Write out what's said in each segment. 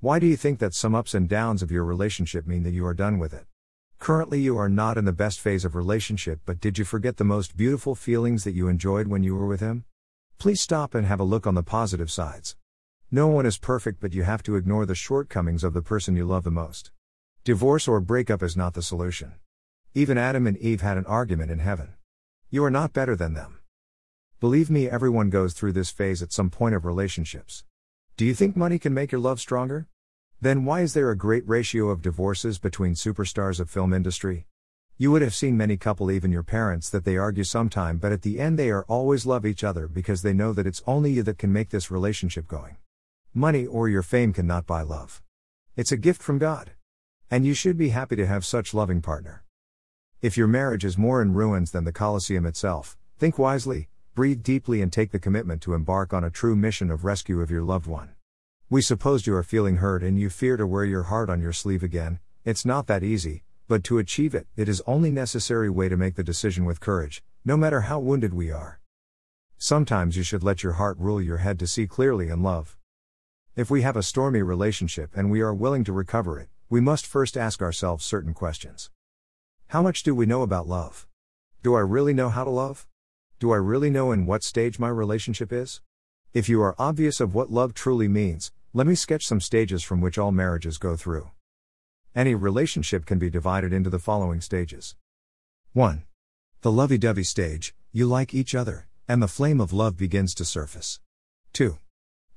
Why do you think that some ups and downs of your relationship mean that you are done with it? Currently, you are not in the best phase of relationship, but did you forget the most beautiful feelings that you enjoyed when you were with him? Please stop and have a look on the positive sides. No one is perfect, but you have to ignore the shortcomings of the person you love the most. Divorce or breakup is not the solution. Even Adam and Eve had an argument in heaven. You are not better than them. Believe me, everyone goes through this phase at some point of relationships. Do you think money can make your love stronger? Then why is there a great ratio of divorces between superstars of film industry? You would have seen many couple even your parents that they argue sometime but at the end they are always love each other because they know that it's only you that can make this relationship going. Money or your fame cannot buy love. It's a gift from God. And you should be happy to have such loving partner. If your marriage is more in ruins than the Colosseum itself, think wisely, breathe deeply and take the commitment to embark on a true mission of rescue of your loved one. We suppose you are feeling hurt and you fear to wear your heart on your sleeve again. It's not that easy, but to achieve it, it is only necessary way to make the decision with courage, no matter how wounded we are. Sometimes you should let your heart rule your head to see clearly and love. If we have a stormy relationship and we are willing to recover it, we must first ask ourselves certain questions. How much do we know about love? Do I really know how to love? Do I really know in what stage my relationship is? If you are obvious of what love truly means, let me sketch some stages from which all marriages go through. Any relationship can be divided into the following stages 1. The lovey dovey stage, you like each other, and the flame of love begins to surface. 2.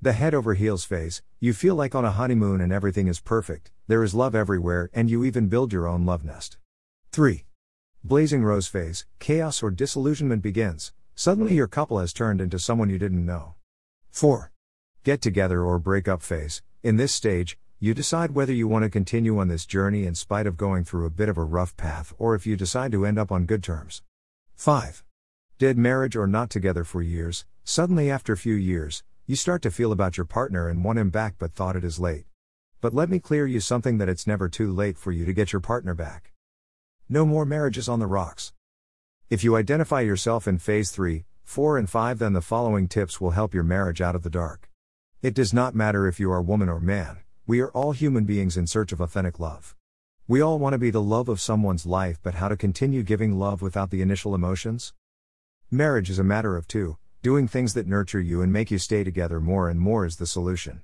The head over heels phase, you feel like on a honeymoon and everything is perfect, there is love everywhere, and you even build your own love nest. 3. Blazing rose phase, chaos or disillusionment begins, suddenly your couple has turned into someone you didn't know. 4. Get together or break up phase. In this stage, you decide whether you want to continue on this journey in spite of going through a bit of a rough path or if you decide to end up on good terms. 5. Dead marriage or not together for years, suddenly after a few years, you start to feel about your partner and want him back but thought it is late. But let me clear you something that it's never too late for you to get your partner back. No more marriages on the rocks. If you identify yourself in phase 3, 4, and 5, then the following tips will help your marriage out of the dark. It does not matter if you are woman or man, we are all human beings in search of authentic love. We all want to be the love of someone's life, but how to continue giving love without the initial emotions? Marriage is a matter of two, doing things that nurture you and make you stay together more and more is the solution.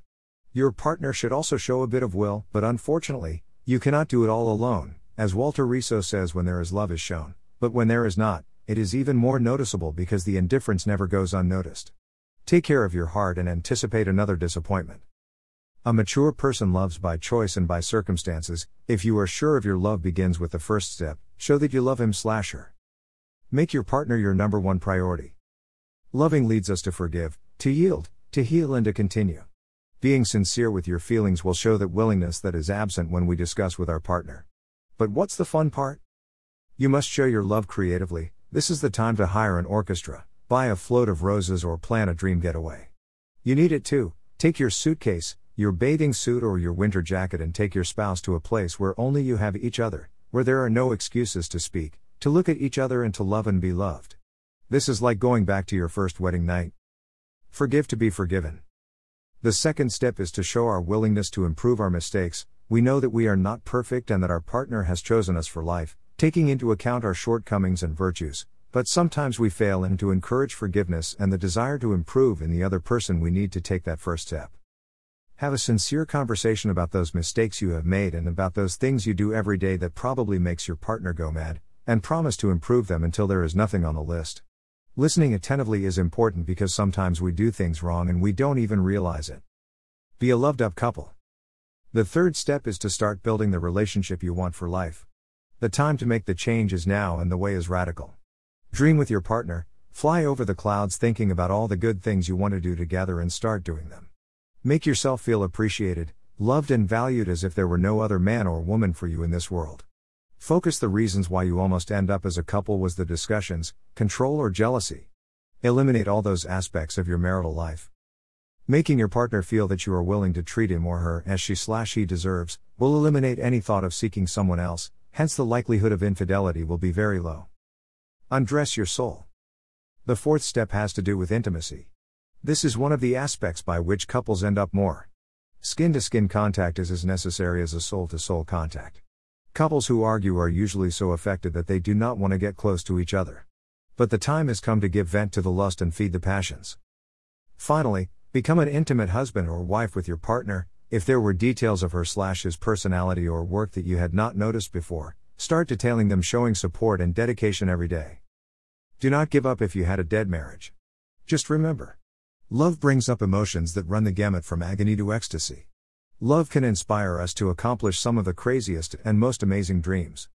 Your partner should also show a bit of will, but unfortunately, you cannot do it all alone, as Walter Riso says when there is love is shown, but when there is not, it is even more noticeable because the indifference never goes unnoticed. Take care of your heart and anticipate another disappointment. A mature person loves by choice and by circumstances. If you are sure of your love begins with the first step, show that you love him slash her. Make your partner your number one priority. Loving leads us to forgive, to yield, to heal and to continue. Being sincere with your feelings will show that willingness that is absent when we discuss with our partner. But what's the fun part? You must show your love creatively. This is the time to hire an orchestra, Buy a float of roses or plan a dream getaway. You need it too. Take your suitcase, your bathing suit, or your winter jacket and take your spouse to a place where only you have each other, where there are no excuses to speak, to look at each other and to love and be loved. This is like going back to your first wedding night. Forgive to be forgiven. The second step is to show our willingness to improve our mistakes. We know that we are not perfect and that our partner has chosen us for life, taking into account our shortcomings and virtues, but sometimes we fail, and to encourage forgiveness and the desire to improve in the other person, we need to take that first step. Have a sincere conversation about those mistakes you have made and about those things you do every day that probably makes your partner go mad, and promise to improve them until there is nothing on the list. Listening attentively is important because sometimes we do things wrong and we don't even realize it. Be a loved up couple. The third step is to start building the relationship you want for life. The time to make the change is now and the way is radical. Dream with your partner, fly over the clouds thinking about all the good things you want to do together and start doing them. Make yourself feel appreciated, loved, and valued as if there were no other man or woman for you in this world. Focus the reasons why you almost end up as a couple was the discussions, control, or jealousy. Eliminate all those aspects of your marital life. Making your partner feel that you are willing to treat him or her as she slash he deserves will eliminate any thought of seeking someone else, hence the likelihood of infidelity will be very low. Undress your soul. The fourth step has to do with intimacy. This is one of the aspects by which couples end up more Skin to skin contact is as necessary as a soul to soul contact. Couples who argue are usually so affected that they do not want to get close to each other. But the time has come to give vent to the lust and feed the passions. Finally, become an intimate husband or wife with your partner. If there were details of her slash his personality or work that you had not noticed before, start detailing them showing support and dedication every day. Do not give up if you had a dead marriage. Just remember. Love brings up emotions that run the gamut from agony to ecstasy. Love can inspire us to accomplish some of the craziest and most amazing dreams.